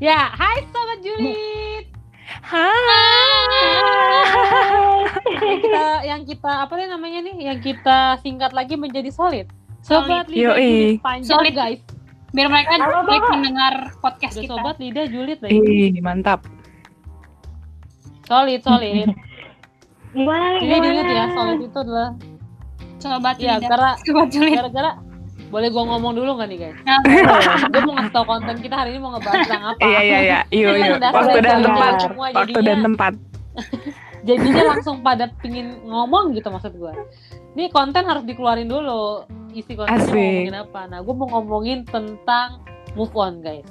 Ya, hai Sobat Julit. Hai. yang kita yang kita apa nih namanya nih? Yang kita singkat lagi menjadi solid. Sobat lidah Yoi. Julit panjang Solid. guys. biar mereka Halo, Bapak. mendengar podcast Udah kita. sobat lidah Julit lagi. Ih, mantap. Solid, solid. Wah, Ini diingat ya, solid itu adalah Sobat ya lidah. gara Sobat Julit. gara-gara boleh gua ngomong dulu nggak nih guys? Nah, gue mau ngasih tau konten kita hari ini mau ngebahas tentang apa. Iya, iya, iya. Yuk, Ini yuk. udah Waktu dan tempat. semua, Waktu jadinya- dan tempat. jadinya langsung pada pingin ngomong gitu maksud gue. Ini konten harus dikeluarin dulu isi konten mau ngomongin apa. Nah, gue mau ngomongin tentang move on guys.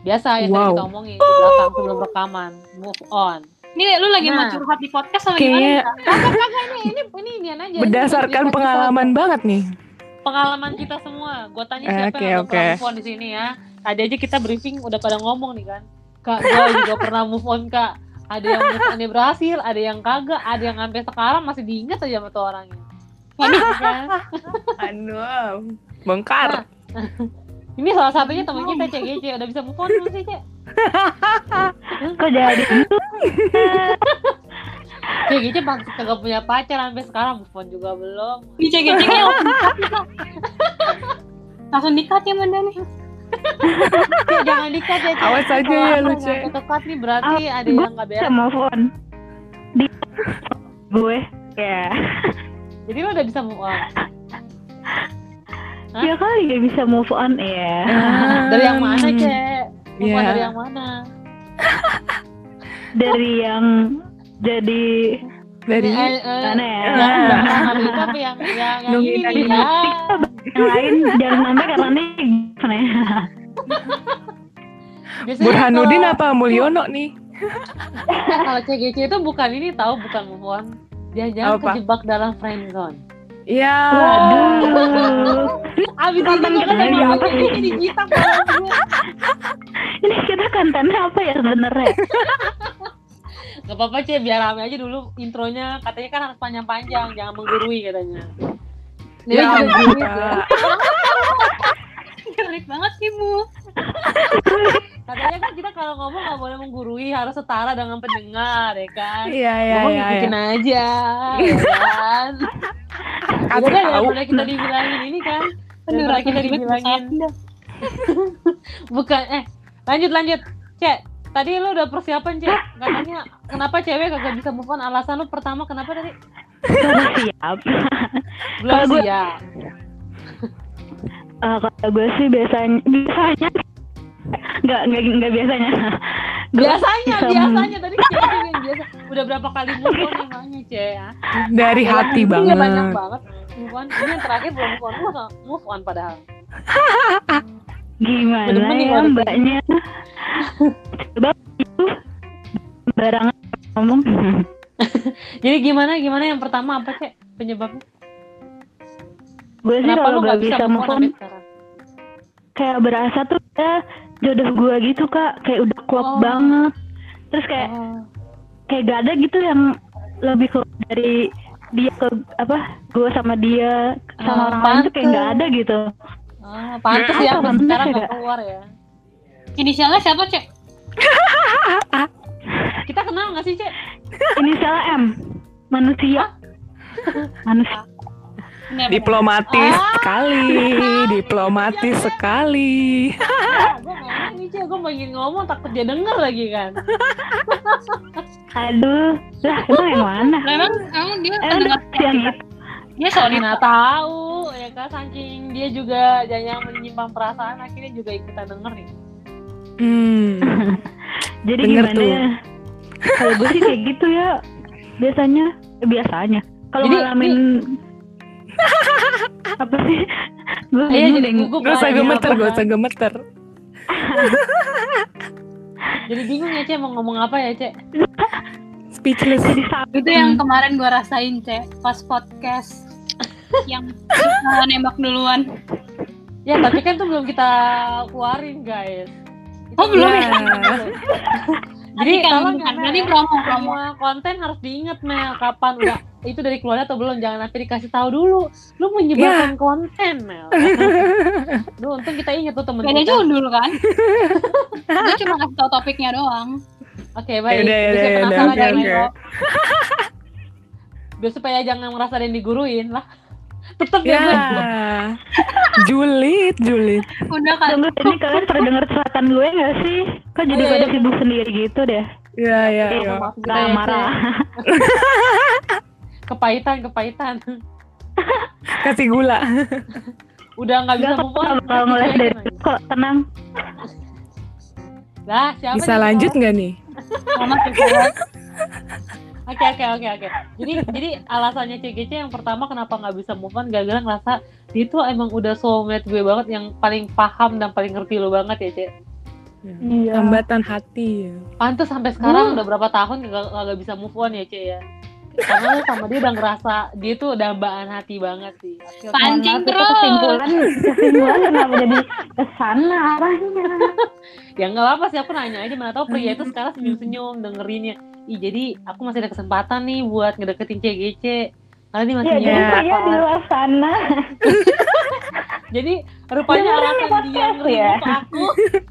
Biasa yang tadi Wow. kita omongin di belakang sebelum rekaman move on. ini lu lagi mau Nah. curhat di podcast sama Kayaknya gimana? Ini ini ini inian aja. ini berdasarkan cerita pengalaman banget nih. Pengalaman kita semua. Gue tanya siapa Oke, yang move on di sini ya. Tadi aja kita briefing udah pada ngomong nih kan. Kak, gue juga pernah move on kak. Ada yang move on berhasil, ada yang kagak, ada yang sampai sekarang masih diingat aja sama tuh orangnya. Waduh, kan? Aduh. Bongkar. Ini salah satunya teman kita Cek Gece udah bisa move on belum sih Cek? Kok jadi gitu? Cek Gece bang kagak punya pacar sampai sekarang move on juga belum. Di cek-ceknya langsung gitu. Langsung dikat ya Manda nih. Jangan dikat ya. Awas aja ya lu, Cek. ketekat nih berarti Ah, ada yang nggak beres. Bisa move on. Di gue ya. Jadi lo udah bisa move on. Hah? Ya kali gak bisa move on ya. Ah. Dari yang mana Cek? Move on Iya. dari yang mana? Dari yang jadi Dari Eh, eh, mana ya? yang itu apa yang yang yang Nungguin ini ya? yang lain jangan sampai karena ya? Biasanya Burhanuddin apa Mulyono nih? Kalau CGC itu bukan ini tahu bukan move on. Jangan-jangan kejebak dalam friend zone. Iya. Aduh. Abis itu kita kan jadi yang apa ini gue. Ini kita kontennya apa ya sebenarnya? Gak apa-apa Cek, biar rame aja dulu intronya. Katanya kan harus panjang-panjang, jangan menggurui katanya. Jadi Ya juga ya. Jelek banget sih Bu. Katanya kan kita kalau ngomong gak boleh menggurui, harus setara dengan pendengar ya kan. Iya, iya, ngomong iya. ngikutin iya. aja, ya kan. Udah tahu. daripada kita dibilangin ini kan. Ratu kita dibilangin. Bukan, eh lanjut lanjut, Cek. Tadi lu udah persiapan Cek. Katanya kenapa cewek kagak bisa move on? Alasan lu pertama kenapa tadi? Udah siap. Belum gua- siap. Eh, kalau gue sih biasanya biasanya nggak nggak nggak biasanya. Gua Biasanya, bisa- biasanya tadi yang biasa. Udah berapa kali move on yang nanya Cek? ya? Dari hati Iya, banyak banget. banget. Move on. Ini yang terakhir belum move on. Move on padahal. Gimana Bener-bener nih ya mbaknya? Coba itu barangan ngomong. Jadi gimana gimana yang pertama apa Cek penyebabnya? gue sih Kenapa kalau nggak bisa bisa move on kayak berasa tuh ya jodoh gue gitu kak kayak udah klop Oh. banget terus kayak Oh. kayak gak ada gitu yang lebih klop dari dia ke apa gue sama dia sama Ah, orang lain tuh kayak nggak ada gitu Ah, pantes Ya, ya, sekarang ya, nggak keluar ya. Inisialnya siapa Cek? Kita kenal nggak sih, Cek? inisialnya M manusia manusia Ini? Diplomatis Ah. sekali, diplomatis sekali. Nah, gue nggak nih, Cek. Gue pengen ngomong takut dia denger lagi kan. aduh lah emang yang mana emang emang dia eh kita. itu Dia. Mana tahu kan saking dia juga jangan menyimpan perasaan akhirnya juga ikutan denger nih. Hmm. jadi Bener gimana tuh. ya kalau gue sih kayak gitu ya biasanya eh, biasanya kalau Jadi, ngalamin apa sih gue Iya jadi gugup. Gak usah lah, gemeter, gak kan. usah gemeter. Jadi bingung ya, Cek mau ngomong apa ya, Cek? Speechless. jadi Itu yang kemarin gua rasain Cek pas podcast yang kita nembak duluan. Ya, tapi kan tuh belum kita keluarin, guys. Oh, belum ya? Jadi kan, ya, Nanti Mel, promo, promo. konten harus diingat Mel kapan udah itu dari keluarnya atau belum jangan nanti dikasih tahu dulu lu menyebarkan konten Mel Duh, untung kita ingat tuh temen Beda judul kan. Gue cuma kasih tau topiknya doang. Oke, baik. Yaudah, yaudah, yaudah, penasaran oke, ya, oke. Mel. Biar supaya jangan merasa ada yang diguruin lah. Tetep ya, Ya. Julid, julid. Udah kan. Tunggu, ini kalian pernah denger curhatan gue gak sih? Kok jadi Oh, iya, pada iya. sibuk sendiri gitu deh? Ya, ya, Iya, ya. maaf ya, marah. Kepahitan, kepahitan. Kasih gula. Udah nggak bisa Gak move on. kalau ngeles dari kok tenang. Lah, siapa Bisa lanjut nggak nih? Juga. Oke oke oke oke. Jadi jadi alasannya CGC yang pertama kenapa nggak bisa move on gara-gara ngerasa dia tuh emang udah soulmate gue banget yang paling paham dan paling ngerti lo banget ya Cek. Iya. Hambatan hati. Pantes sampai sekarang udah berapa tahun gak, gak bisa move on ya Cek ya. Karena lu sama dia udah ngerasa dia tuh dambaan hati banget sih. Pancing terus. Kesimpulan, kesimpulan kenapa jadi ke sana arahnya? ya nggak apa sih aku nanya aja mana tahu pria itu sekarang Hmm. senyum-senyum dengerinnya. Ih jadi aku masih ada kesempatan nih buat ngedeketin CGC. Karena dia masih Ya, jadi pria di luar sana. Jadi rupanya alasan dia nge-remove ya. aku,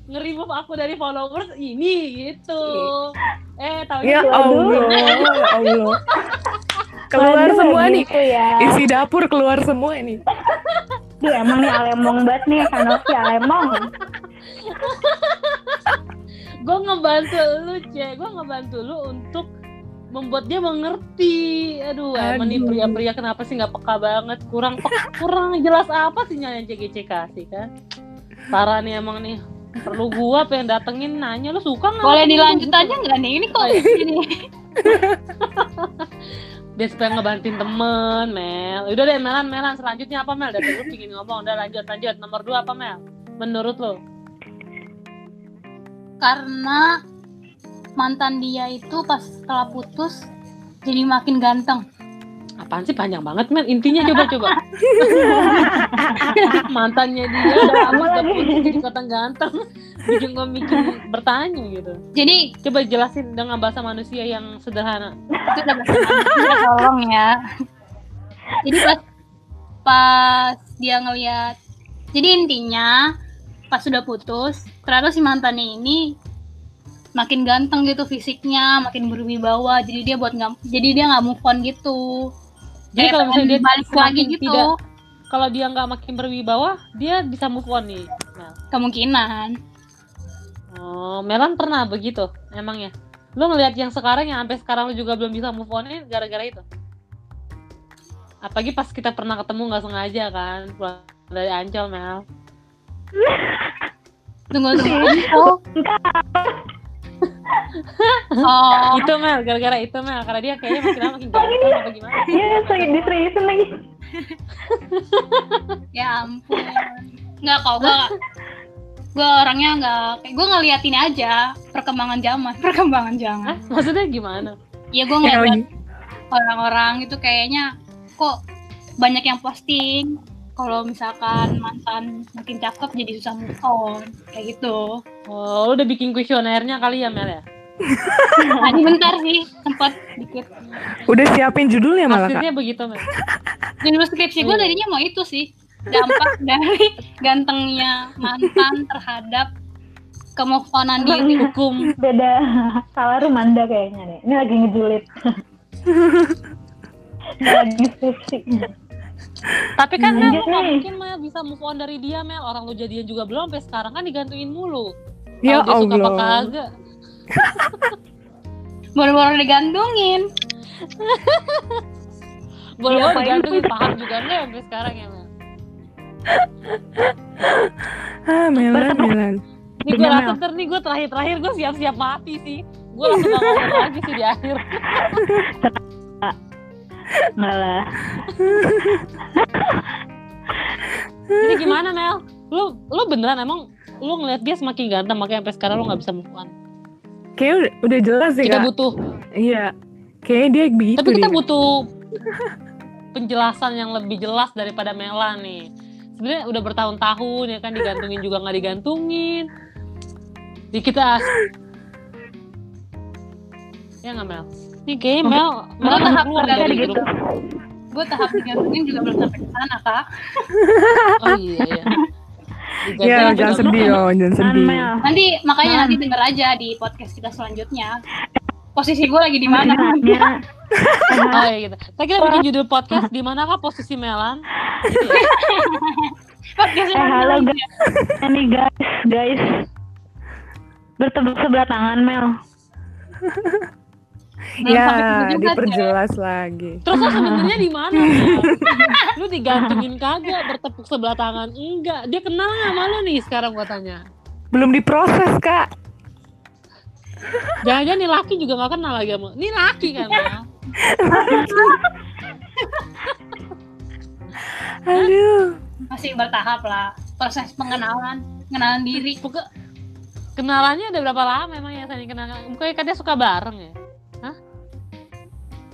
nge-remove aku dari followers ini gitu. Eh, tahu Ya Allah, ya Allah. Keluar Waduh, semua nih. gitu ya. Isi dapur keluar semua nih. Dia emang nih alemong banget nih, Kanopi alemong. gue ngebantu lu, Cek. Gue ngebantu lu untuk membuat dia mengerti. Aduh, emang nih Aduh. pria-pria kenapa sih nggak peka banget? Kurang pe- kurang jelas apa sih yang CGC kasih kan? Sarah nih emang nih perlu gua pengen datengin nanya lu suka nggak Boleh sama gua?" dilanjut aja nggak nih? Ini kok Oh, iya. ini. biar supaya ngebantuin temen Mel udah deh Melan Melan selanjutnya apa Mel dari lu pingin ngomong udah lanjut lanjut nomor dua apa Mel menurut lo Karena mantan dia itu pas setelah putus jadi makin ganteng. apaan sih? Panjang banget Mel intinya coba coba. Mantannya dia udah lama udah putus jadi kota ganteng. Bikin gue mikir bertanya gitu. Jadi coba jelasin dengan bahasa manusia yang sederhana. Manusia, tolong ya. Jadi pas pas dia ngeliat jadi intinya pas sudah putus ternyata si mantannya ini makin ganteng gitu fisiknya makin berwibawa jadi dia buat nggak jadi dia nggak move on gitu. Jadi Kayak kalau misalnya dia balik lagi gitu. tidak kalau dia nggak makin berwibawa dia bisa move on nih. Mel kemungkinan. Oh, Melan pernah begitu, emangnya? Lu ngelihat yang sekarang yang sampai sekarang lu juga belum bisa move on gara-gara itu? Apalagi pas kita pernah ketemu nggak sengaja kan, pulang dari Ancol, Mel. tunggu tunggu oh Itu Mel, gara-gara itu Mel, karena dia kayaknya makin lama makin ganteng apa gimana? Iya, saya diseriusin lagi. ya ampun nggak kok gue gue orangnya nggak kayak gue ngeliatin aja perkembangan zaman perkembangan Hah? zaman Maksudnya gimana? ya gue ngeliat orang-orang itu kayaknya kok banyak yang posting kalau misalkan mantan makin cakep jadi susah move on kayak gitu Oh, lu udah bikin kuesionernya kali ya, Mel ya? tadi bentar sih sempat dikit Udah siapin judulnya malah kak. Maksudnya begitu, Mel. judul skripsi gue tadinya mau itu sih dampak dari gantengnya mantan terhadap kemove onan diri Hukum Beda. Salah Rumanda kayaknya nih. Ini lagi ngejulit. Lagi skripsi. Tapi kan Mel, nggak mungkin Mel bisa move on dari dia Mel. Orang lu jadian juga belum sampai sekarang kan digantungin mulu. Ya Tahu dia suka apa Allah. kagak. baru-baru digantungin boleh Pak, digantungin paham juga enggak sampai sekarang ya Mel. Ah, Melan, Melan. Nih gue rasa ntar nih gue terakhir-terakhir gue siap-siap mati sih. Gue langsung ngomong lagi sih di akhir. Enggak lah. Jadi gimana Mel? Lu lu beneran emang lu ngeliat dia semakin ganteng makanya sampai sekarang lu nggak bisa move on. Kayaknya udah, udah jelas sih Kita kak. butuh, Iya. Kayaknya dia begitu tapi kita dia. butuh penjelasan yang lebih jelas daripada Mela nih. Sebenarnya udah bertahun-tahun ya kan digantungin juga nggak digantungin. Di kita ya nggak Mel? Nih kayaknya Mel, Mel tahap keluar pertama dari gitu. gue tahap digantungin juga belum sampai ke sana kak Oh iya iya. Ya, jangan sedih dong, jangan sedih. Nanti makanya Nah. nanti denger aja di podcast kita selanjutnya. Posisi gue lagi di mana? Nanya. Oh iya gitu. Kita kita bikin judul podcast di manakah posisi Melan? Gitu ya. podcast Eh halo guys, ini guys, guys bertepuk sebelah tangan Mel. Belum Ya, diperjelas lagi. Terus lo sebenarnya di mana? Lu digantungin kagak, bertepuk sebelah tangan enggak. Dia kenal nggak sama lu nih sekarang gua tanya. Belum diproses, Kak. Jangan-jangan nih laki juga nggak kenal lagi sama. Nih laki kan, Mel? Aduh. Masih bertahap lah. Proses pengenalan, pengenalan diri. Pokok kenalannya udah berapa lama emang ya saling kenal? Bukannya katanya suka bareng ya?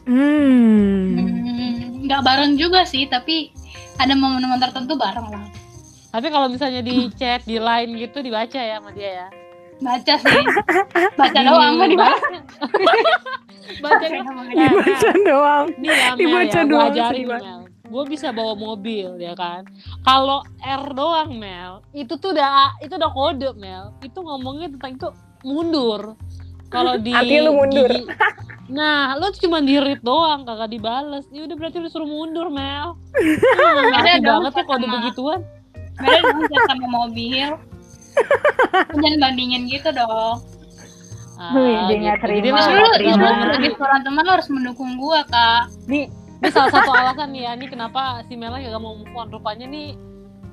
Hmm. Hmm, nggak bareng juga sih, tapi ada momen-momen tertentu bareng lah. Tapi kalau misalnya di chat, di line gitu dibaca ya sama dia ya. Baca sih, baca doang nggak dibaca. Baca Dibaca doang. Nih ya Mel Dibaca ya, doang, ajarin Mel. Gue bisa bawa mobil ya kan. Kalau R doang Mel, itu tuh udah itu udah kode Mel. Itu ngomongnya tentang itu mundur. Kalau di Artinya lu mundur. gigi- Nah, lo cuma di read doang, kagak dibales. Ya udah berarti lu suruh mundur, Mel. Beda dong banget ya kode sama- begituan. Beda dong chat sama mobil. Jangan bandingin gitu dong. Ah, Wih, Jadi terima. lo Nggak lu, terima. sebagai seorang teman lu harus mendukung gua, Kak. Nih, ini salah satu alasan nih ya, ini kenapa si Mela gak mau move on. Rupanya nih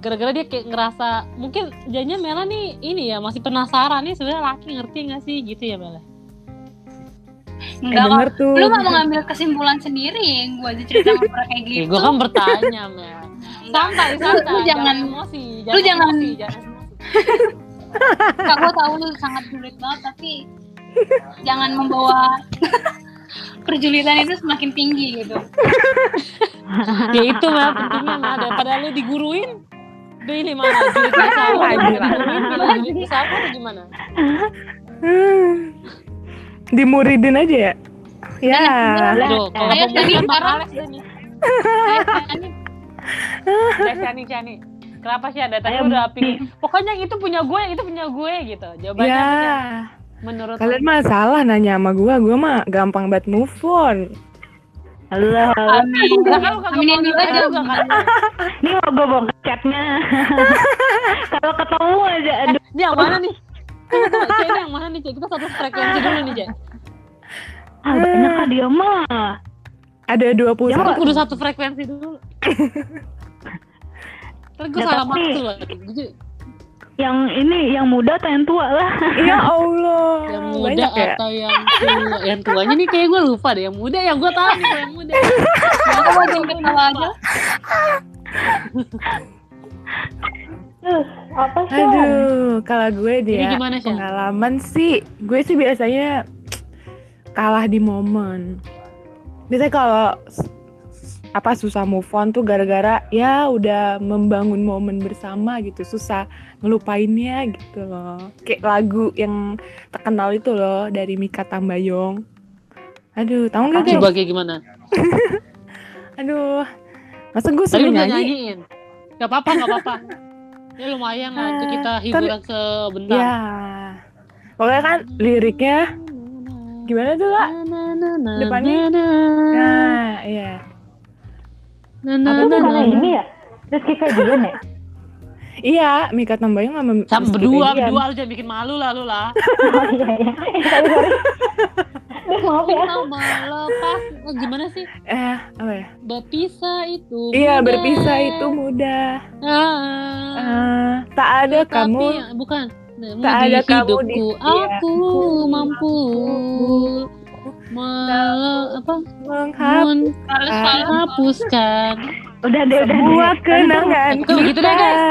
gara-gara dia kayak ngerasa mungkin jadinya Mela nih ini ya masih penasaran nih sebenarnya laki ngerti gak sih gitu ya Mela Eh, Enggak kok. tuh. Lu mau mengambil kesimpulan sendiri, gua aja cerita ngobrol kayak ya, gitu. gue kan bertanya Mel santai santai Lu jangan- emosi lu jangan- emosi, jangan emosi. Kak, gua tahu lu sangat sulit banget, tapi jangan membawa perjulitan itu semakin tinggi gitu. ya itu Mel pentingnya Mel daripada lu diguruin pilih mana pilih jurit bisa apa atau gimana Hmm. Dimuridin aja ya. Ya. Tuh, kalau Ayo, pembukaan Cani, Bang sekarang. Alex ini Cani, Cani, Cani. Kenapa sih ada tadi udah pingin Pokoknya itu punya gue, yang itu punya gue gitu. Jawabannya Ya. Chan? menurut Kalian mah salah nanya sama gua, gua mah gampang banget move on. Halo, halo. amin. Aminin dulu aja. juga. Ini mau gue bongkar chatnya. Kalau ketemu aja, aduh. Ini yang mana nih? Cek, ini yang mana nih, Cek? Kita satu frekuensi dulu nih, Cek. Ah, banyak kan dia mah. Ada 21. Ya, Aku kudu satu frekuensi dulu. Terus gue salah maksud loh. Jadi, Yang ini, yang muda atau yang tua lah. Ya Allah. Yang muda Banyak ya? atau yang tua? Yang tuanya nih kayak gue lupa deh. Yang muda yang gue tahu yang muda. Aku mau jemput ketawa aja. Uh, apa sih? Aduh, kalau gue Jadi dia gimana sih? pengalaman sih, gue sih biasanya kalah di momen. Biasanya kalau apa susah move on tuh gara-gara ya udah membangun momen bersama gitu, susah ngelupainnya gitu loh. Kayak lagu yang terkenal itu loh dari Mika Tambayong. Aduh, tahu nggak? Coba kayak gimana? Aduh, masa gue udah nyanyi? nyanyiin. Gak apa-apa, gak apa-apa. Ya lumayan lah itu kita hiburan sebentar. Ya, pokoknya kan liriknya gimana tuh lah? Depannya? Nah, iya. Itu bukan ini ya? Rizky Febian ya? Iya, Mika Tambayong sama Sama Rizky berdua, Febian. berdua lu jangan bikin malu lah lu lah. Oh iya iya. Eh, sorry sorry. Duh, maaf ya. Oh, gimana sih? Eh, apa ya? Berpisah itu. Iya, mudah. berpisah itu mudah. Ah. Eh, tak ada Tetapi kamu. bukan. Tak ada kamu di- hidupku, aku mampu apa? menghapuskan. Udah deh, udah semua kenangan Itu begitu deh, guys.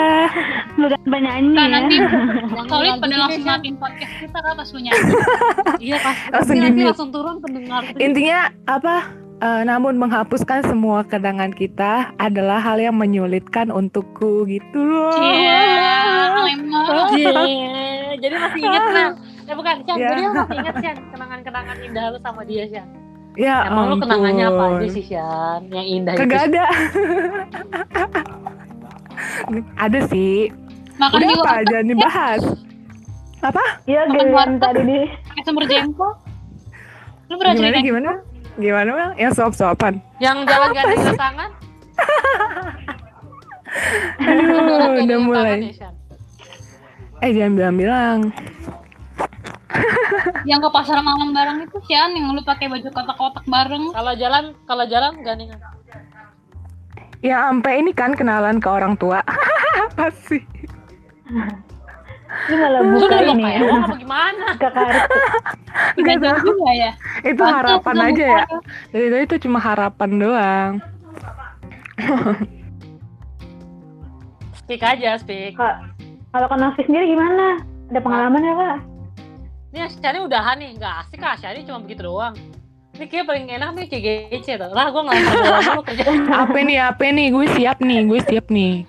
Bukan penyanyi Kan ya. nanti solid pada langsung matiin podcast kita kan pas lu nyanyi. Iya pas Langsung nanti langsung turun pendengar. Intinya apa? Eh, namun menghapuskan semua kenangan kita adalah hal yang menyulitkan untukku gitu loh. Iya, lemah. Iya, jadi masih inget Mel. Eh bukan, Chan. Iya. Jadi lu masih inget Chan kenangan-kenangan indah lu sama dia, Chan. Ya Emang lu kenangannya apa ampun. aja sih, Chan? Yang indah Kagak itu. ada. ada sih. Makan Udah apa? warteg Jangan dibahas. Apa? Iya, warteg. tadi di pakai sumber jengkol. Lu pernah Gimana cerita? gimana? Gimana Mel? Yang suap-suapan. Yang jalan gandengan tangan. Aduh, udah mulai. tangan ya? Eh jangan bilang-bilang. Yang ke pasar malam bareng itu Sian yang lu pakai baju kotak-kotak bareng. Kalau jalan, kalau jalan gandengan. Ya sampai ini kan kenalan ke orang tua. Apa sih? ini malah buka udah ini ya. orang apa gimana? Tidak jauh juga ya. Itu Pantes harapan aja ya. buka. Dari itu cuma harapan doang. Speak aja, speak. Kalau ke Novi sendiri gimana? Ada pengalaman ya, Kak? Ini Asyani udahan nih, nggak asik kak Asyani cuma begitu doang. Ini kayak paling enak nih CGC tuh. Lah gue bola mulu kerja. Apa nih? Apa nih? Gue siap nih. Gue siap nih.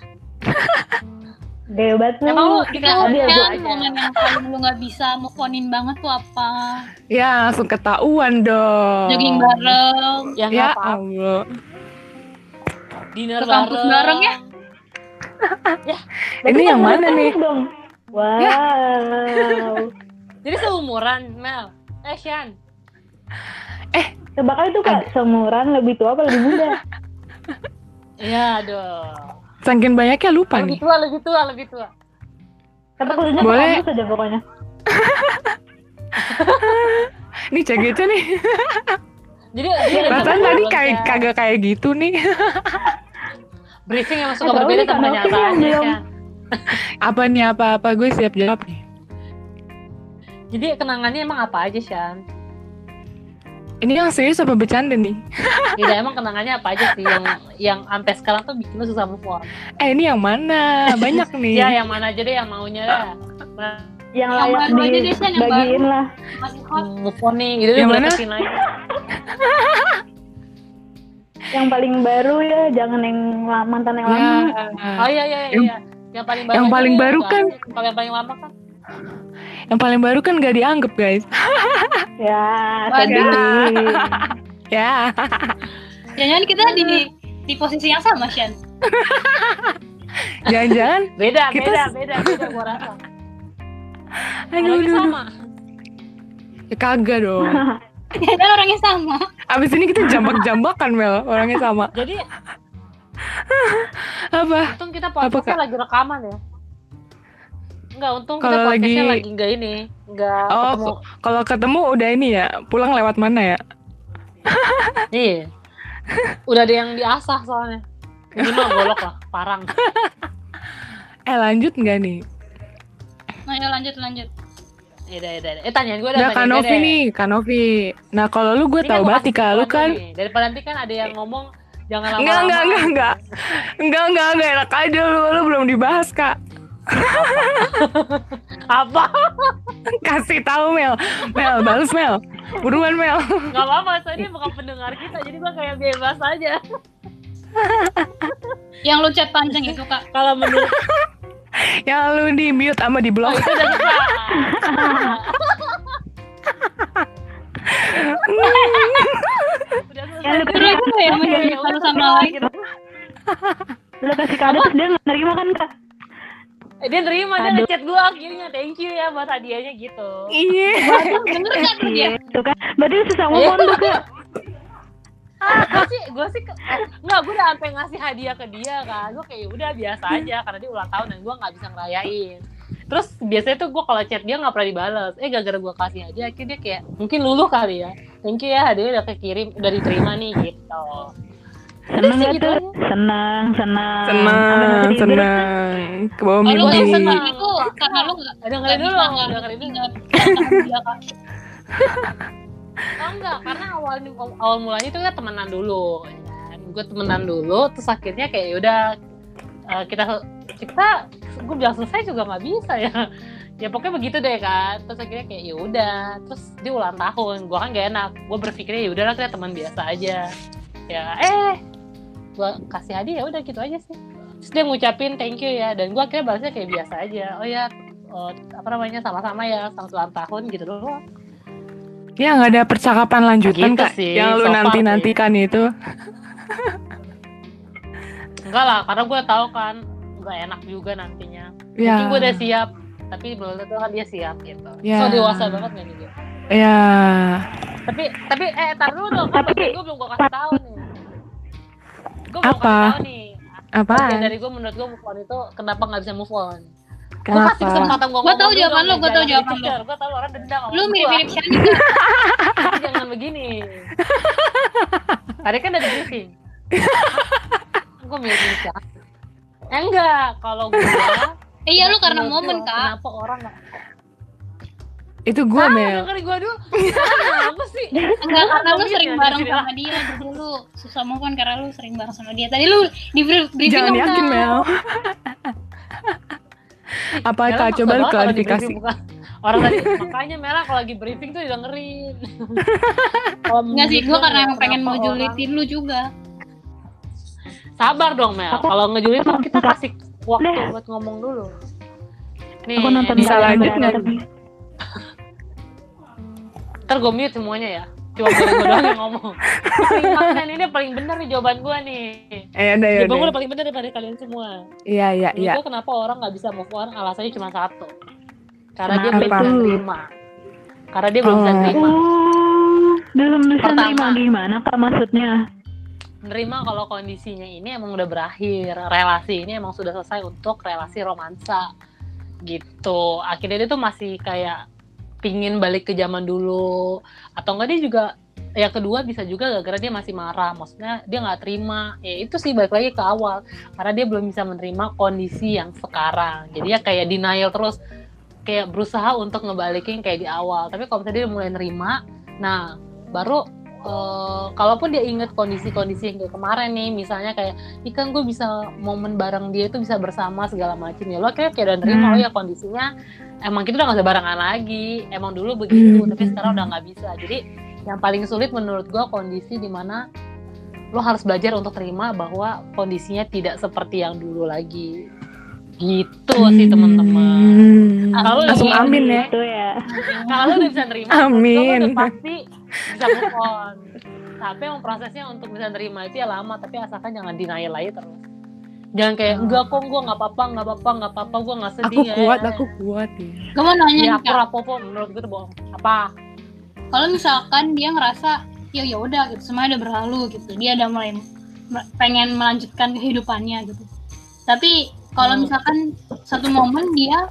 Debat lu. Emang lu Nggak, kan aja. momen yang paling lu nggak bisa move onin banget tuh apa? Ya langsung ketahuan dong. Jogging bareng. Ya nggak Ya apa-apa. Allah. Dinner Ke kampus bareng ya? Ini yang mana nih? dong? Wow. Jadi seumuran Mel. Eh Shan. Tebak itu Kak, seumuran lebih tua apa lebih muda? Iya aduh. Saking banyaknya lupa Lebih nih. tua, lebih tua, lebih tua. Kata kuliahnya Boleh. kampus aja pokoknya. Nih CGC nih. Jadi Perasaan lebih tadi kayak kagak kayak gitu nih. briefing yang suka Eh, tahu berbeda sama yang kenyataannya. Apa nih apa-apa gue siap jawab nih. Jadi kenangannya emang apa aja Shan? Ini yang serius apa bercanda nih? Tidak emang kenangannya apa aja sih yang yang sampai sekarang tuh bikin lu susah move on. Eh ini yang mana? Banyak nih. Ya yang mana aja deh yang maunya dah. Nah, Yang Yang layak baru aja deh, Shan, yang dibagiin baru. lah. Masih hot. move on nih, gitu Yang mana? Yang paling baru ya, jangan yang mantan yang Ya. lama. Oh iya iya iya. Yang- iya. Yang paling baru. yang paling baru kan-. Kalau yang paling lama kan Yang paling baru kan gak dianggap guys. Ya, Waduh. sedih. Ya. Jangan-jangan kita di di posisi yang sama, Shan. Jangan-jangan. beda Kita- beda beda beda gua rasa. Aduh, sama. Ya, kagak dong. Jangan orangnya sama. Abis ini kita jambak-jambakan Mel. Orangnya sama. Jadi Apa? untung kita podcastnya Kak? lagi rekaman ya. Enggak, untung kita Kalau podcastnya lagi- lagi enggak ini, enggak Oh, ketemu. Kalau ketemu udah ini ya. Pulang lewat mana ya? Iya. Udah ada yang diasah soalnya. Ini mah golok lah, parang. Eh lanjut nggak nih? Nah, ya lanjut lanjut. Ya udah, udah, udah. Eh tanyain gue dah. Udah Kanovi nih, Kanovi. Nah kalau lu gue kan tahu gua banget kalau lu kan nih. Daripada nanti kan ada yang ngomong jangan lama-lama. Enggak, enggak, enggak, enggak. Enggak, enggak, enggak enak aja lu, lu belum dibahas, Kak. Apa? Kasih tahu Mel. Mel, balas Mel. Buruan Mel. Gak apa-apa, soalnya bukan pendengar kita, jadi gue kayak bebas aja. Yang lu chat panjang itu, Kak. Kalau menurut Yang lu di mute sama di oh, blok. itu udah Yang lu Terus aku ya menjadi Ya satu udah, lain. gitu. Lu kasih kado terus dia nggak nerima kan, Kak? Eh, dia terima, dia ngechat gue akhirnya, thank you ya buat hadiahnya gitu. Iya. Bener kan tuh dia? Tuh kan. Berarti susah ngomong tuh, Kak. Ah, gue sih, gue sih, ke- eh, nggak, gue udah sampai ngasih hadiah ke dia kan. Gue kayak udah biasa aja, karena dia ulang tahun dan gue nggak bisa ngerayain. Terus biasanya tuh gue kalau chat dia nggak pernah dibales. Eh gara-gara gue kasih hadiah, akhirnya dia kayak mungkin luluh kali ya. Thank you ya, hadiahnya udah kekirim, udah diterima nih gitu. Seneng sih gak gitu. Seneng, seneng. Senang, nggak tidur. senang. Ke bawah Oh, mimpi. senang itu karena lu nggak Eh, dengerin nggak dulu, nggak dengerin dulu. nggak bisa dia, Kak. Oh enggak, karena awal awal mulanya itu kan temenan dulu. Kan. Gue temenan dulu, terus akhirnya kayak yaudah eh, kita kita gue bilang selesai juga nggak bisa ya. Ya pokoknya begitu deh kan. Terus akhirnya kayak ya udah, terus dia ulang tahun. Gue kan gak enak. Gue berpikirnya ya udahlah kita teman biasa aja. Ya eh gue kasih hadiah ya udah gitu aja sih. Terus dia ngucapin thank you ya dan gue akhirnya balasnya kayak biasa aja. Oh ya eh, apa namanya sama-sama ya selamat ulang tahun gitu doang. Ya nggak ada percakapan lanjutan Gitu kak. sih, Yang lu so nanti nantikan itu. Enggak lah, karena gue tahu kan nggak enak juga nantinya Ya. mungkin gue udah siap tapi belum tentu kan dia siap gitu Ya. so dewasa banget nih dia Ya. tapi tapi eh tar dulu dong kan Tapi- gue belum gue kasih tahu nih Apa? nih Apa? Dari gue menurut gue move on itu kenapa nggak bisa move on gue kasih Kenapa? kesempatan gue Gua tahu jawaban lu, gua tahu jawaban lu. gue tahu orang dendam gua. mirip-mirip Shani? Tapi jangan begini tadi kan ada briefing gue mirip mirip siapa eh, enggak kalau gue Eh, iya lu karena momen, Kak. kenapa orang nggak Itu gue Ah, Mel. dengerin gue dulu kenapa sih Enggak karena lu sering bareng sama dia Jadi lu susah move on karena lu sering bareng sama dia Tadi lu di brief- briefing Jangan apa? yakin Mel. Apa Mela coba di klarifikasi? Orang tadi makanya Mela kalau lagi briefing tuh dengerin. Enggak sih, gue gua karena emang pengen mau julitin lu juga Sabar dong Mel. Kalau ngejulit kita kasih waktu buat ngomong dulu. Nih, Aku nonton Bisa lanjut nggak? Ntar gue mute semuanya ya. Cuma gue doang yang ngomong. Paling ini paling bener nih jawaban gue nih. Eh udah ya Jawaban gue paling bener daripada kalian semua. Iya iya iya. gue kenapa orang nggak bisa move on alasannya cuma satu. Karena dia belum bisa terima. Karena dia belum bisa Oh. terima. Oh, belum bisa nerima gimana kak maksudnya? menerima kalau kondisinya ini emang udah berakhir relasi ini emang sudah selesai untuk relasi romansa gitu akhirnya dia tuh masih kayak pingin balik ke zaman dulu. Atau enggak dia juga yang kedua bisa juga gara-gara dia masih marah. Maksudnya dia nggak terima. Ya itu sih balik lagi ke awal. Karena dia belum bisa menerima kondisi yang sekarang. Jadi ya kayak denial terus. Kayak berusaha untuk ngebalikin kayak di awal. Tapi kalau misalnya dia mulai nerima nah baru eh, kalaupun dia inget kondisi-kondisi yang kayak kemarin nih misalnya kayak ikan gue bisa momen bareng dia itu bisa bersama segala macam ya lo akhirnya kayak udah nerima Hmm. oh ya kondisinya emang kita udah gak bisa barengan lagi emang dulu begitu Hmm. tapi sekarang udah nggak bisa jadi yang paling sulit menurut gue kondisi di mana lo harus belajar untuk terima bahwa kondisinya tidak seperti yang dulu lagi gitu sih teman-teman Hmm. Kalau Langsung amin ya. Itu ya. kalau lo udah bisa nerima Amin. udah pasti bisa move on. Tapi emang prosesnya untuk bisa nerima itu ya lama tapi asalkan jangan denial aja terus. Jangan kayak enggak kok gue nggak apa-apa nggak apa-apa nggak apa-apa gue nggak sedih Aku ya." kuat, aku kuat ya. Gue mau nanya ya nih aku rapopo menurut gue bohong. Apa? Kalau misalkan dia ngerasa ya ya udah gitu semuanya udah berlalu gitu. Dia udah mulai pengen melanjutkan kehidupannya gitu. Tapi kalau Hmm. misalkan satu momen dia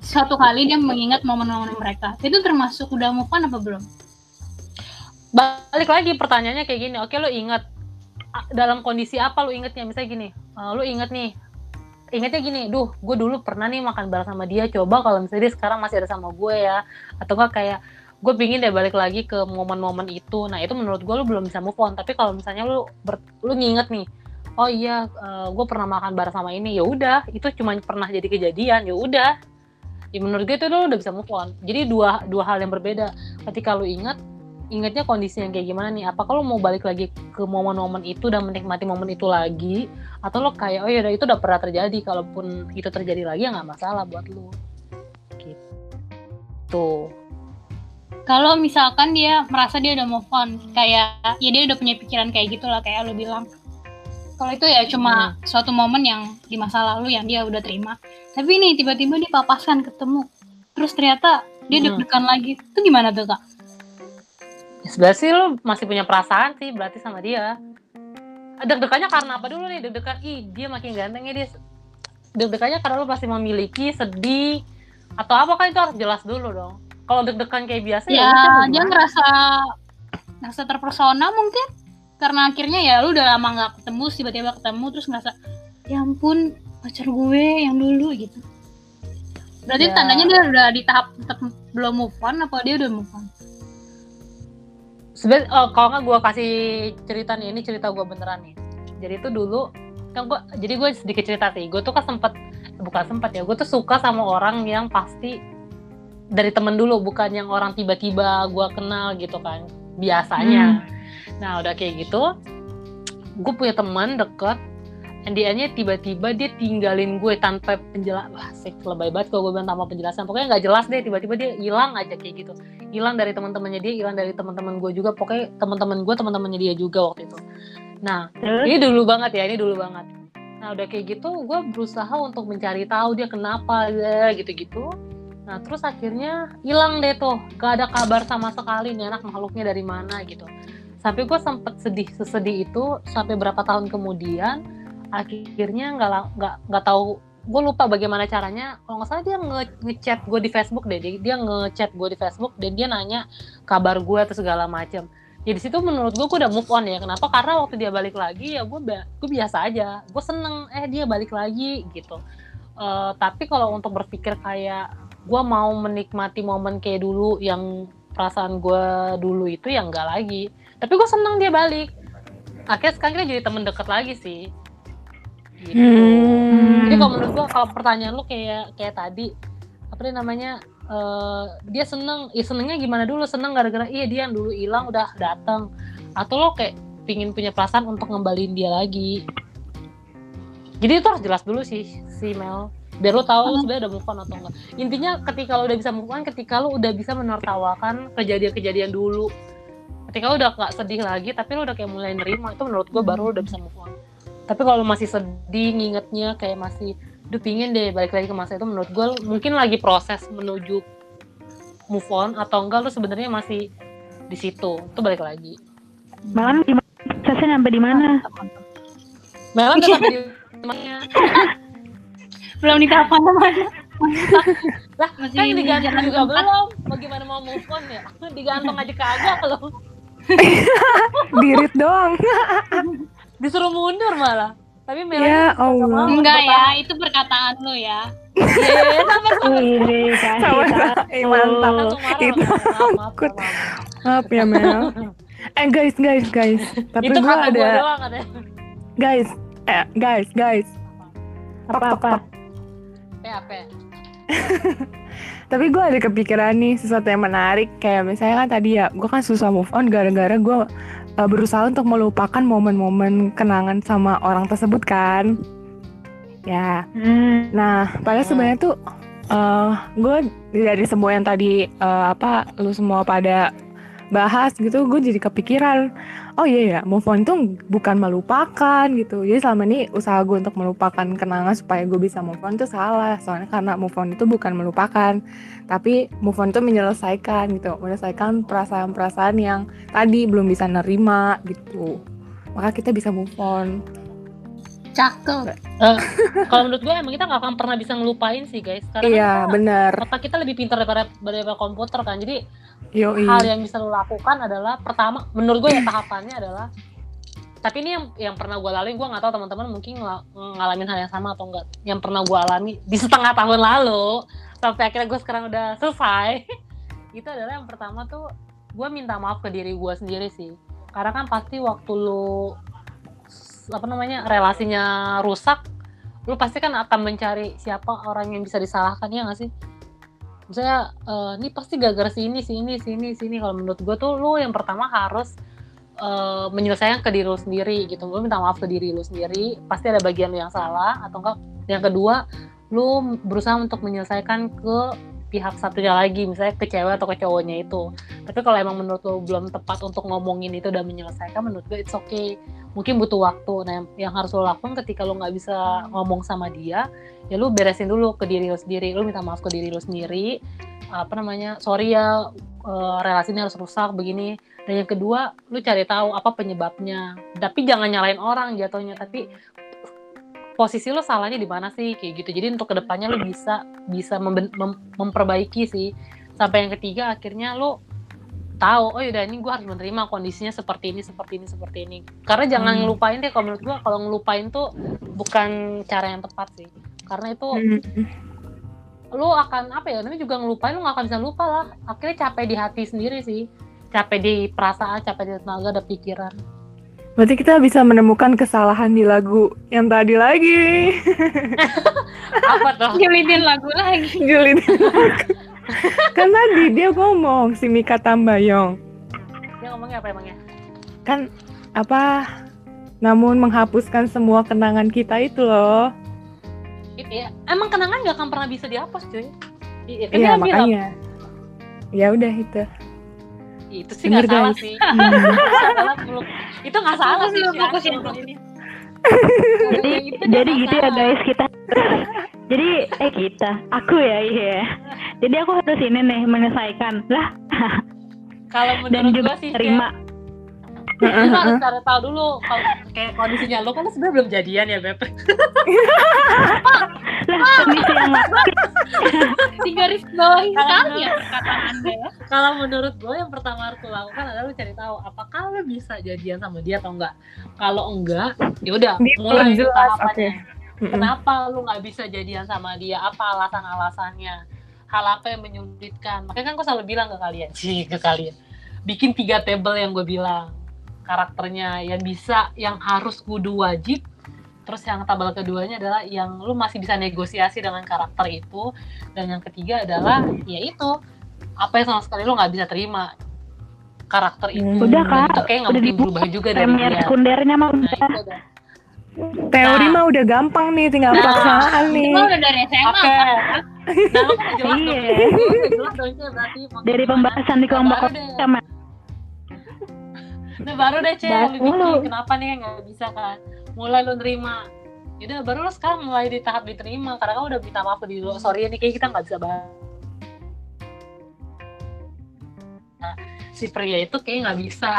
suatu kali dia mengingat momen-momen mereka itu termasuk udah move on apa belum balik lagi pertanyaannya kayak gini oke lo inget dalam kondisi apa lo ingetnya? Misalnya gini eh, lo inget nih ingetnya gini duh gue dulu pernah nih makan bareng sama dia coba kalau misalnya dia sekarang masih ada sama gue ya. Atau enggak kayak gue pingin deh balik lagi ke momen-momen itu. Nah itu menurut gue lo belum bisa move on. Tapi kalau misalnya lo ber, lo nginget nih oh iya gue pernah makan bareng sama ini ya udah itu cuma pernah jadi kejadian ya udah. Ya menurut gue itu lo udah bisa move on. Jadi dua dua hal yang berbeda. Ketika lo ingat ingatnya kondisi yang kayak gimana nih? Apa kalau mau balik lagi ke momen-momen itu dan menikmati momen itu lagi? Atau lo kayak oh ya itu udah pernah terjadi. Kalaupun itu terjadi lagi ya nggak masalah buat lo. Gitu. Kalau misalkan dia merasa dia udah move on kayak ya dia udah punya pikiran kayak gitulah kayak lo bilang. Kalau itu ya cuma suatu momen yang di masa lalu yang dia udah terima. Tapi nih tiba-tiba dia papasan ketemu. Terus ternyata dia Hmm. deg-degan lagi. Itu gimana tuh kak Ya, sebenarnya sih lo masih punya perasaan sih berarti sama dia. Deg-degannya karena apa dulu nih? Deg-degan, ih dia makin ganteng ya dia. Deg-degannya karena lo pasti memiliki, sedih, atau apa kan itu harus jelas dulu dong. Kalau deg-degan kayak biasa ya mau dia ngerasa ngerasa terpersona mungkin karena akhirnya ya lu udah lama nggak ketemu tiba-tiba ketemu terus ngerasa ya ampun pacar gue yang dulu gitu berarti Ya. tandanya dia udah di tahap tetap belum move on apa dia udah move on Sebenarnya oh, kalau nggak gue kasih cerita nih, ini cerita gue beneran nih. Jadi itu dulu kan gue, jadi gue sedikit cerita sih. Gue tuh kan sempet, bukan sempet ya, gue tuh suka sama orang yang pasti dari temen dulu, bukan yang orang tiba-tiba gue kenal gitu kan, biasanya. Nah udah kayak gitu, gue punya teman deket, end-nya tiba-tiba dia tinggalin gue tanpa penjelasan, wah sih lebay banget kalau gue bilang tanpa penjelasan, pokoknya nggak jelas deh, tiba-tiba dia hilang aja kayak gitu hilang dari teman-temannya dia, hilang dari teman-teman gue juga, pokoknya teman-teman gue, teman-temannya dia juga waktu itu. Nah, Terus? ini dulu banget ya, ini dulu banget. Nah udah kayak gitu, gue berusaha untuk mencari tahu dia kenapa ya gitu-gitu. Nah terus akhirnya hilang deh tuh, gak ada kabar sama sekali nih anak makhluknya dari mana gitu. Sampai gue sempet sedih sesedih itu sampai berapa tahun kemudian, akhirnya nggak nggak nggak tahu gue lupa bagaimana caranya. Kalau nggak salah dia nge ngechat gue di Facebook deh dia, ngechat gue di Facebook dan dia nanya kabar gue atau segala macem. Ya situ menurut gue gue udah move on ya. Kenapa? Karena waktu dia balik lagi ya gue gue biasa aja. Gue seneng eh dia balik lagi gitu. Eh, tapi kalau untuk berpikir kayak gue mau menikmati momen kayak dulu yang perasaan gue dulu itu ya enggak lagi. Tapi gue seneng dia balik. Akhirnya sekarang kita jadi temen deket lagi sih gitu. Hmm. jadi kalau menurut gua kalau pertanyaan lu kayak kayak tadi apa nih namanya eh, dia seneng, ya senengnya gimana dulu? Seneng gara-gara iya dia yang dulu hilang udah datang atau lo kayak pingin punya perasaan untuk ngembalin dia lagi. Jadi itu harus jelas dulu sih si Mel. Biar lo tahu lo sebenarnya udah move on atau enggak. Intinya ketika lo udah bisa move on ketika lo udah bisa menertawakan kejadian-kejadian dulu. Ketika lo udah gak sedih lagi tapi lo udah kayak mulai nerima itu menurut gua baru lo udah bisa move on tapi kalau lu masih sedih ngingetnya kayak masih duh pingin deh balik lagi ke masa itu menurut gue mungkin lagi proses menuju move on atau enggak lu sebenarnya masih di situ itu balik lagi Malam gimana? Prosesnya sampai di mana? Melan udah sampai di mana belum di kapan mana lah Masih kan digantung juga tempat. belum bagaimana mau move on ya digantung aja kagak lo Dirit doang. disuruh mundur malah tapi Melan Ya Allah. mau enggak ya itu perkataan lu ya Iya, Ini. Eh, mantap. Itu maaf, maaf, ya Mel. Eh guys, guys, guys. Tapi itu ada gua doang ada guys, eh, guys, guys. Apa-apa? PAP Tapi gue ada kepikiran nih sesuatu yang menarik kayak misalnya kan tadi ya gue kan susah move on gara-gara gue uh, berusaha untuk melupakan momen-momen kenangan sama orang tersebut kan. Ya, Hmm. nah padahal sebenarnya tuh uh, gue dari semua yang tadi uh, apa lu semua pada bahas gitu gue jadi kepikiran oh iya ya move on itu bukan melupakan gitu. Jadi selama ini usaha gue untuk melupakan kenangan supaya gue bisa move on itu salah soalnya karena move on itu bukan melupakan tapi move on itu menyelesaikan gitu menyelesaikan perasaan-perasaan yang tadi belum bisa nerima gitu. Maka kita bisa move on. Cakep. Kalau menurut gue emang kita nggak akan pernah bisa ngelupain sih guys. Karena iya kita, otak kita lebih pintar daripada daripada komputer kan. Jadi yoi. Hal yang bisa lo lakukan adalah pertama menurut gue ya tahapannya adalah tapi ini yang yang pernah gue lalui gue nggak tahu teman-teman mungkin ngala- ngalamin hal yang sama atau enggak yang pernah gue alami di setengah tahun lalu sampai akhirnya gue sekarang udah selesai. Itu adalah yang pertama tuh gue minta maaf ke diri gue sendiri sih. Karena kan pasti waktu lu apa namanya relasinya rusak lu pasti kan akan mencari siapa orang yang bisa disalahkan ya nggak sih misalnya eh, ini pasti gara-gara sini sini sini sini. Kalau menurut gue tuh lu yang pertama harus eh, menyelesaikan ke diri lu sendiri gitu. Lu minta maaf ke diri lu sendiri. Pasti ada bagian lu yang salah atau enggak. Yang kedua lu berusaha untuk menyelesaikan ke pihak satunya lagi misalnya ke cewek atau ke cowoknya itu. Tapi kalau emang menurut lu belum tepat untuk ngomongin itu dan menyelesaikan menurut gue it's okay. Mungkin butuh waktu. Nah yang, harus lo lakukan ketika lo nggak bisa ngomong sama dia ya lu beresin dulu ke diri lo sendiri. Lu minta maaf ke diri lo sendiri. Apa namanya? Sorry ya eh, relasi ini harus rusak begini. Dan yang kedua lu cari tahu apa penyebabnya. Tapi jangan nyalain orang jatuhnya. Tapi posisi lo salahnya di mana sih? Kayak gitu. Jadi untuk ke depannya lo bisa bisa mem- memperbaiki sih. Sampai yang ketiga akhirnya lo tahu oh yaudah ini gue harus menerima kondisinya seperti ini seperti ini seperti ini. Karena jangan Hmm. ngelupain deh kalau menurut gue kalau ngelupain tuh bukan cara yang tepat sih. Karena itu Mm. lu akan apa ya namanya juga ngelupain lu gak akan bisa lupa lah. Akhirnya capek di hati sendiri sih. Capek di perasaan capek di tenaga dan pikiran Berarti kita bisa menemukan kesalahan di lagu yang tadi lagi. apa tuh julitin lagu lagi Julid. kan tadi dia ngomong si Mika Tambayong. dia ngomongnya apa emangnya Kan apa namun menghapuskan semua kenangan kita itu loh. itu ya emang kenangan gak akan pernah bisa dihapus cuy kan Iya dia bilang, makanya. Ya udah itu. Itu sih Denger, gak salah guys. sih. Hmm. Itu adalah meluk- itu gak salah sih fokus ini. jadi jadi nggak gitu ya guys kita. Jadi eh kita. Aku ya iya. Jadi aku harus ini nih menyelesaikan. Lah. Kalau dan menurut juga gua sih terima Lu harus cari tahu dulu kalau kayak kondisinya lu kan sebenarnya belum jadian ya beb. Kondisi yang Di garis bawahi sekali ya perkataan anda ya. kalau menurut gue yang pertama harus lakukan adalah lu cari tahu apakah lu bisa jadian sama dia atau enggak? Kalau enggak ya udah mulai jelas, tahapannya. Mm-mm. kenapa lu nggak bisa jadian sama dia? Apa alasan-alasannya? Hal apa yang menyulitkan? Makanya kan gue selalu bilang ke kalian sih ke kalian. Bikin tiga table yang gue bilang karakternya yang bisa yang harus kudu wajib terus yang tabel keduanya adalah yang lu masih bisa negosiasi dengan karakter itu dan yang ketiga adalah ya itu apa yang sama sekali lu nggak bisa terima karakter itu Hmm. Udah, Kak. itu kayak nggak Udah mungkin berubah juga dari premier dia sekundernya mah nah udah udah Teori Nah. mah udah gampang nih, tinggal Nah. pelaksanaan nih. Itu udah dari SMA Oke. kan? Nah. Iya. Dari pembahasan di kelompok sama Nah, baru deh, Bahas lu dulu. Kenapa nih nggak bisa kan? Mulai lu nerima. Yaudah, baru lu sekarang mulai di tahap diterima. Karena kan udah minta maaf di dulu. Sorry nih, kayak kita nggak bisa bahas. Nah, si pria itu kayak nggak bisa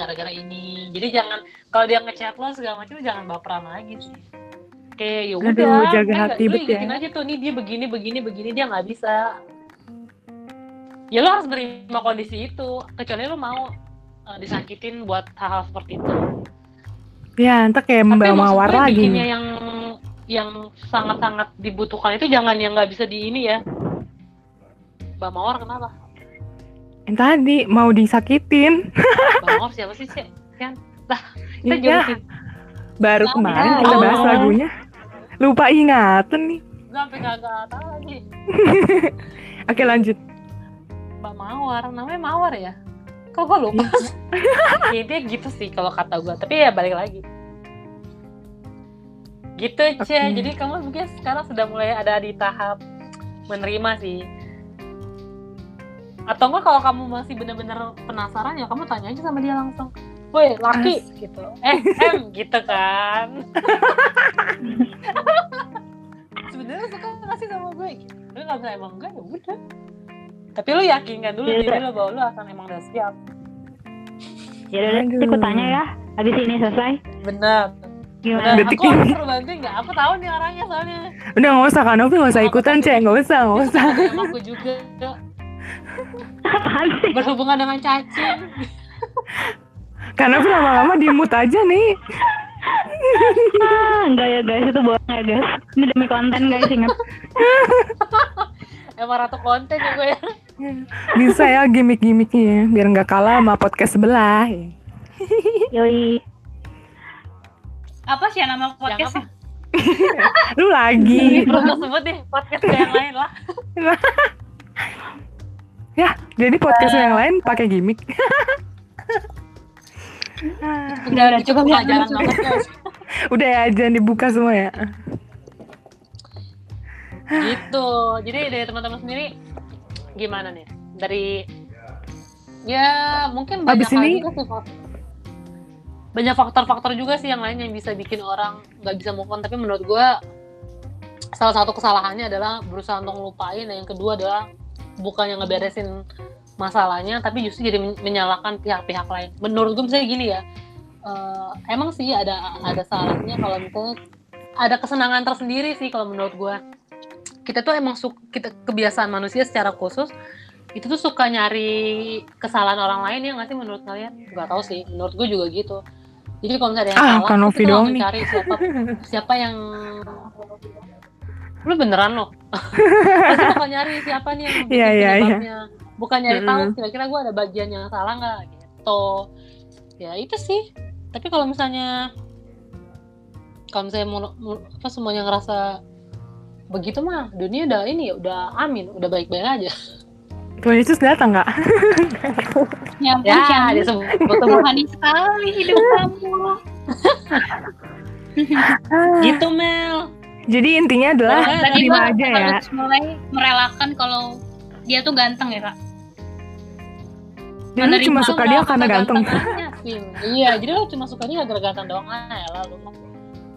gara-gara ini. Jadi jangan kalau dia ngechat lo segala macam jangan baperan lagi sih. Kayak ya udah, jaga hati lu bet ya. aja tuh nih dia begini begini begini dia nggak bisa. Ya lo harus menerima kondisi itu. Kecuali lo mau uh, disakitin buat hal-hal seperti itu. Ya, entar kayak maksud mawar lagi. bikinnya yang yang sangat-sangat dibutuhkan itu jangan yang nggak bisa di ini ya. Mbak Mawar kenapa? Yang tadi mau disakitin. Mbak Mawar siapa sih sih? Kan? Lah, kita Iya, baru Nah, kemarin oh. kita bahas lagunya. Lupa ingatan nih. Sampai kagak tahu lagi. Oke lanjut. Mbak Mawar, namanya Mawar ya? Kok gue lupa? ya, intinya gitu sih kalau kata gue. Tapi ya balik lagi. Gitu, Cie. Oke. Jadi kamu mungkin sekarang sudah mulai ada di tahap menerima sih. Atau enggak kalau kamu masih bener-bener penasaran ya kamu tanya aja sama dia langsung. Woi, laki gitu. Eh, M gitu kan. Sebenarnya suka nggak sih sama gue? Gitu. Lu nggak bisa emang enggak ya udah. Tapi lu yakinkan dulu diri lu bahwa lu akan emang udah siap. ya udah nanti aku tanya ya habis ini selesai Bener. gimana. Detik Aku, aku ini. perlu bantuin nggak? Aku tahu nih orangnya soalnya. Udah nggak usah kan Novi nggak usah ikutan cek nggak usah nggak usah. Aku juga apaan sih berhubungan dengan cacing. Karena Novi lama-lama di mute aja nih. ah enggak ya guys itu bohong ya guys ini demi konten guys ingat Emang ratu konten ya gue ya. Bisa ya gimmick-gimmicknya biar nggak kalah sama podcast sebelah. yoi Apa sih nama Yang podcastnya? apa? Lu lagi. Belum sebut deh podcast yang lain lah. ya, jadi podcast yang lain pakai gimmick. Udah udah cukup ya. Banget guys. Udah ya jangan dibuka semua ya. Gitu. Jadi dari teman-teman sendiri gimana nih? Dari ya mungkin banyak Abis ini- juga sih banyak faktor-faktor juga sih yang lain yang bisa bikin orang nggak bisa move on. Tapi menurut gua salah satu kesalahannya adalah berusaha untuk ngelupain. Dan yang kedua adalah bukannya ngeberesin masalahnya tapi justru jadi men- menyalahkan pihak-pihak lain. Menurut gue misalnya gini ya eh, emang sih ada ada salahnya kalau misalnya ada kesenangan tersendiri sih kalau menurut gua kita tuh emang suka kita kebiasaan manusia secara khusus itu tuh suka nyari kesalahan orang lain ya nggak sih menurut kalian nggak tahu sih menurut gue juga gitu jadi kalau misalnya ada yang Ah, salah Kak Novi doang nih. cari siapa siapa yang lu beneran loh pasti bakal nyari siapa nih yang bikin Iya, iya, iya. penyebabnya bukan nyari tahu Mm-mm. kira-kira gue ada bagian yang salah nggak gitu ya itu sih tapi kalau misalnya kalau misalnya mau, mau- apa semuanya ngerasa begitu mah dunia udah ini ya udah amin udah baik-baik aja Tuhan Yesus datang nggak? Ya ya Syam. dia sebut Rohani sekali hidup kamu. gitu Mel Jadi intinya adalah Berarti terima gua aja ya. harus mulai merelakan kalau dia tuh ganteng ya kak. Jadi lu cuma menerima suka dia karena ganteng. iya jadi lo cuma suka dia gara-gara ganteng doang ah ya lalu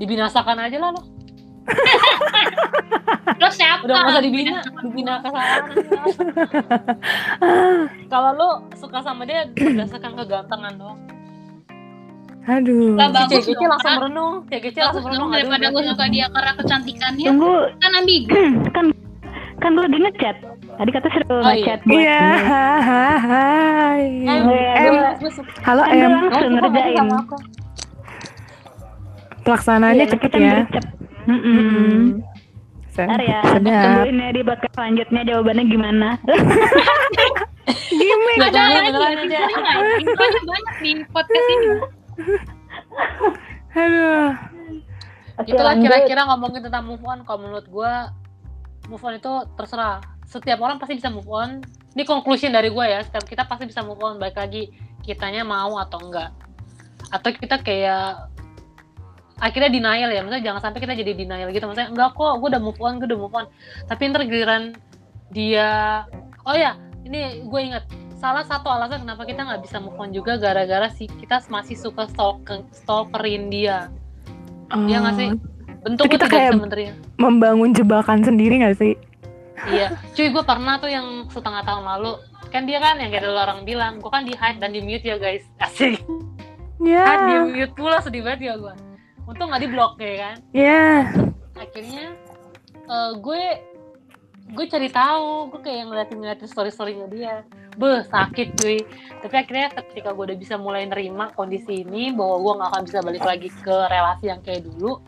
dibinasakan aja lah lo Lo siapa? udah nggak usah dibina dibina kesalahan kalau lo suka sama dia berdasarkan kegantengan doang Aduh. Si bagus CGC dong, langsung merenung CGC Bagus langsung merenung daripada gue suka dia karena kecantikannya Tunggu, kan ambigu kan kan gue lagi ngechat. Tadi kata suruh Oh, iya. ngechat Iya, ini. hai. Iya, Em, halo Kan Em, langsung ngerjain. sama aku? pelaksanaannya Iya, cepet ya. gercep. Ntar ya, Sedap. tungguin ya di podcast selanjutnya jawabannya gimana. Gimik. Ada lagi beneran aja. infonya nggak? infonya banyak di podcast ini Aduh. Oke, Itulah kira-kira ngomongin tentang move on. Kalau menurut gue, move on itu terserah. Setiap orang pasti bisa move on. Ini conclusion dari gue ya. Setiap kita pasti bisa move on. Baik lagi kitanya mau atau enggak. Atau kita kayak akhirnya denial ya. Maksudnya jangan sampai kita jadi denial gitu. Maksudnya enggak kok, gue udah move on, gue udah move on. Tapi ntar giliran dia, oh ya, ini gue ingat salah satu alasan kenapa kita nggak bisa move on juga gara-gara si kita masih suka stalker stalkerin dia. Iya nggak sih? Bentuk Itu kita kayak- bisa menerima. Membangun jebakan sendiri gak sih? Iya. Cuy, gue pernah tuh yang setengah tahun lalu. Kan dia kan yang kayak dulu orang bilang, gue kan di hide dan di mute ya guys. Asik. Ya. Kan di mute pula sedih banget ya gue. Untung nggak di blok ya kan. Ya. Akhirnya eh, gue gue cari tahu, gue kayak ngeliatin ngeliatin story storynya dia. Beh, sakit cuy. Tapi akhirnya ketika gue udah bisa mulai nerima kondisi ini, bahwa gue nggak akan bisa balik lagi ke relasi yang kayak dulu,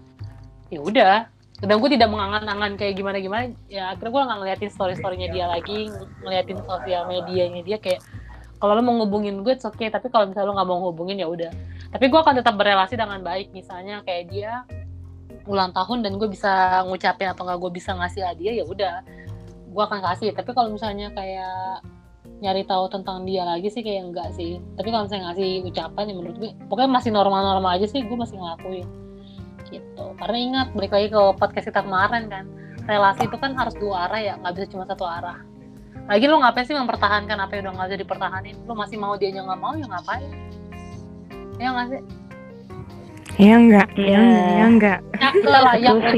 ya udah. Dan gue tidak mengangan-angan kayak gimana-gimana, ya akhirnya gue nggak ngeliatin story-storynya dia lagi, ngeliatin sosial medianya dia kayak kalau lo mau ngubungin gue, oke. Okay. Tapi kalau misalnya lo nggak mau ngubungin ya udah. Tapi gue akan tetap berelasi dengan baik, misalnya kayak dia ulang tahun dan gue bisa ngucapin atau nggak gue bisa ngasih hadiah ya udah. Gue akan kasih. Tapi kalau misalnya kayak nyari tahu tentang dia lagi sih kayak enggak sih. Tapi kalau misalnya ngasih ucapan ya menurut gue pokoknya masih normal-normal aja sih gue masih ngelakuin. Gitu. Karena ingat balik lagi ke podcast kita kemarin kan. Relasi itu kan harus dua arah ya nggak bisa cuma satu arah. Lagi lo ngapain sih mempertahankan apa yang udah nggak bisa dipertahanin? Lo masih mau dia nggak mau ya ngapain ya nggak sih Ya enggak. Ya Iya. enggak. Ya enggak. kita layak untuk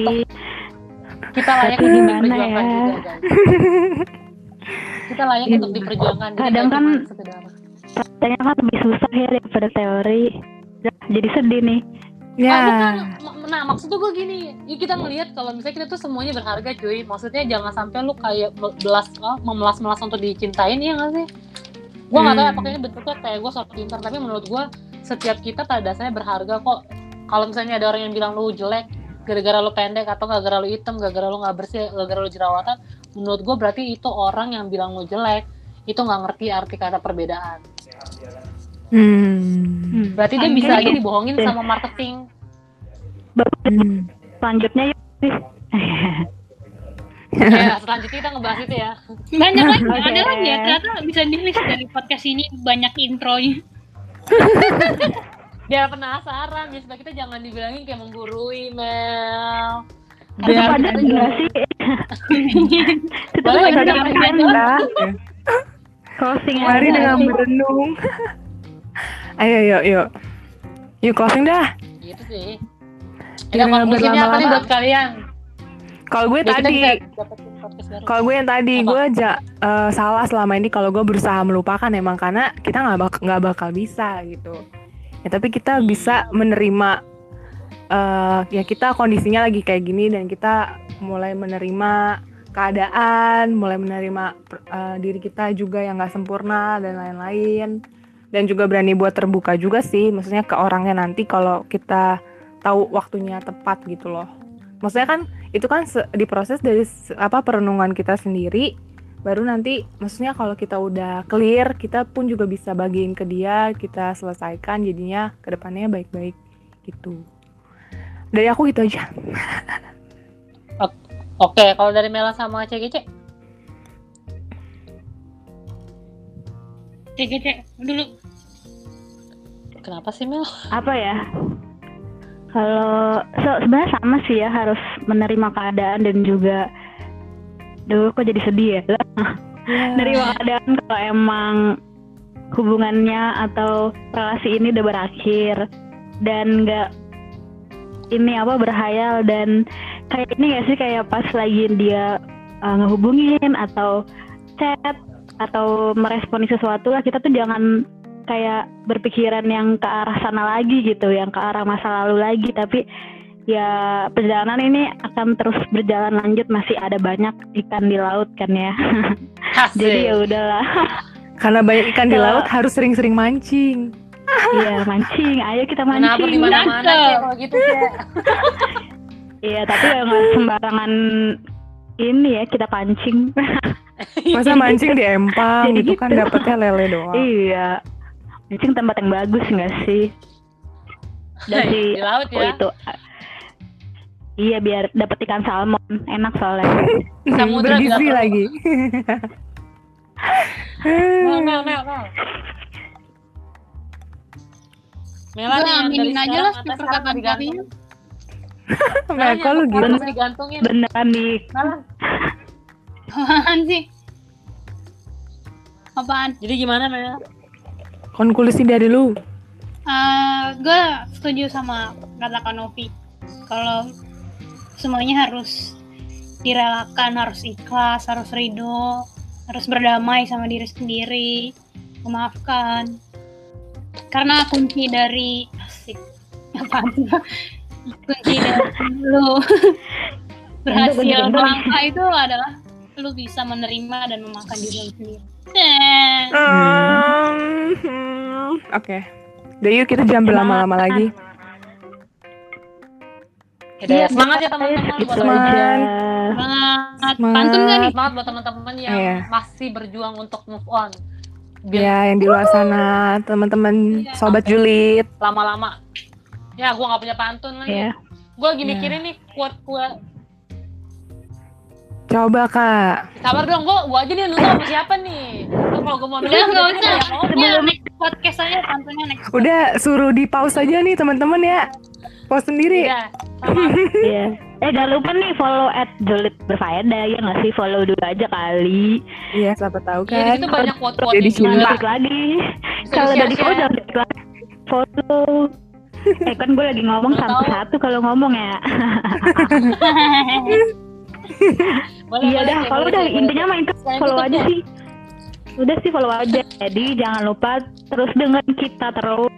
kita layak untuk diperjuangkan ya? juga guys kita layak Iya. untuk diperjuangkan jadi Kadang nggak kan- Tanya kan lebih susah ya daripada teori. Jadi sedih nih. Ya. Ah, bukan. Nah, maksud gue gini, ya kita ngelihat kalau misalnya kita tuh semuanya berharga, cuy. Maksudnya jangan sampai lu kayak belas, ah, memelas-melas untuk dicintain, ya nggak sih? Gue nggak tahu ya, Hmm. apakah ini bentuknya kayak gue sok pintar, tapi menurut gue setiap kita pada dasarnya berharga kok. Kalau misalnya ada orang yang bilang lu jelek, gara-gara lu pendek atau gara-gara lu hitam, gara-gara lu nggak bersih, gara-gara lu jerawatan, menurut gue berarti itu orang yang bilang lu jelek itu nggak ngerti arti kata perbedaan. Hmm. Berarti dia Anjing. bisa aja dibohongin sama marketing. Hmm. Selanjutnya yuk. ya, selanjutnya kita ngebahas itu ya. banyak lagi Oke. ada lagi ya ternyata bisa di list dari podcast ini banyak intronya biar penasaran ya supaya kita jangan dibilangin kayak menggurui Mel biar ada kita. Tetap Boleh, ada kita durasi. Anda. Closing Mari dengan merenung. Ayo, yuk, yuk. Yuk closing dah. gitu sih Jangan Ada konklusinya apa nih buat kalian? Kalau gue Biar kita tadi, podcast baru. kalau gue yang tadi Apa? gue aja eh, salah selama ini kalau gue berusaha melupakan emang karena kita nggak bak nggak bakal bisa gitu. Ya tapi kita bisa menerima eh ya kita kondisinya lagi kayak gini dan kita mulai menerima keadaan, mulai menerima eh, diri kita juga yang nggak sempurna dan lain-lain. Dan juga berani buat terbuka juga sih, maksudnya ke orangnya nanti kalau kita tahu waktunya tepat gitu loh. Maksudnya kan itu kan se- diproses dari apa perenungan kita sendiri. Baru nanti maksudnya kalau kita udah clear kita pun juga bisa bagiin ke dia kita selesaikan jadinya ke depannya baik-baik gitu. Dari aku gitu aja. Oke, kalau dari Mela sama CGC, cek cek dulu. Kenapa sih Mel? apa ya kalau so, sebenarnya sama sih ya harus menerima keadaan dan juga Duh, kok jadi sedih ya? Menerima keadaan kalau emang hubungannya atau relasi ini udah berakhir dan nggak ini apa berhayal dan kayak ini gak sih kayak pas lagi dia uh, ngehubungin atau chat atau meresponi sesuatu lah kita tuh jangan kayak berpikiran yang ke arah sana lagi gitu yang ke arah masa lalu lagi tapi ya perjalanan ini akan terus berjalan lanjut masih ada banyak ikan di laut kan ya jadi ya udahlah Karena banyak ikan di laut harus sering-sering mancing. Iya mancing ayo kita Kenapa mancing di mana-mana kalau gitu Cek? Iya, tapi ya nggak sembarangan ini ya kita pancing. Masa mancing di empang Jadi itu kan gitu. dapetnya lele doang. iya. Pancing tempat yang bagus nggak sih? Dari di laut oh ya itu. Iya, biar dapet ikan salmon. Enak soalnya. Samudra Bergizi lagi. Mel, Mel, Mel, Mel. Mela nih aminin aja lah kapan digantung. Mel, kok lu gitu? Digantungin. Beneran nih. Apaan sih? Apaan? Jadi gimana Mel? Konklusi dari lu. gue setuju sama kata Kak Novi. Kalau semuanya harus direlakan, harus ikhlas, harus ridho, harus berdamai sama diri sendiri, memaafkan. Karena kunci dari asik apa kunci dari lu berhasil melangkah itu adalah lu bisa menerima dan memaafkan diri lu sendiri. Eh, Hmm, hmm, Oke. Udah yuk kita jangan berlama-lama lagi. Ya, semangat ya teman-teman buat Semangat. aja. Semangat. Semangat. Pantun gak nih? semangat buat teman-teman yang Iya. masih berjuang untuk move on. Biar Ya, yang di luar sana, teman-teman Iya. sobat julid. lama-lama. Ya, gua nggak punya pantun lagi. Iya. Gua lagi Iya. mikirin nih quote-quote. Coba kak. Sabar dong, gua, gua aja nih nonton sama siapa nih. Kalau gua mau Udah nonton, nggak gua usah. Ya, next podcast aja pantunnya next. Udah suruh di pause aja nih teman-teman ya. Pause sendiri. Iya. Iya. Eh jangan lupa nih follow at Julid berfaedah ya nggak sih follow dulu aja kali. Iya, siapa tahu Iya, kan. situ banyak quote-quote Jadi nih, cinta. gila. Klik lagi. Kalau udah di di-share-share. follow jangan klik lagi. Follow. eh kan gue lagi ngomong satu-satu kalau ngomong ya. Boleh, iya boleh, dah, kalau udah intinya mah itu Sekalian follow aja ya. sih. Udah sih follow aja. Jadi jangan lupa terus dengerin kita terus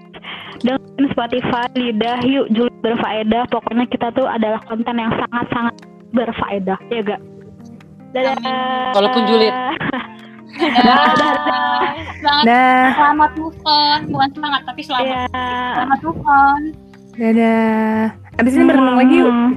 dengan Spotify Lidah Yuk Julid berfaedah. Pokoknya kita tuh adalah konten yang sangat-sangat berfaedah, ya gak? Dadah. Amin. Walaupun julid. Dadah. Selamat, Dah, selamat move on. Bukan semangat, tapi selamat. Iya. Selamat move on. dadah. Abis ini berenang lagi yuk. Hmm.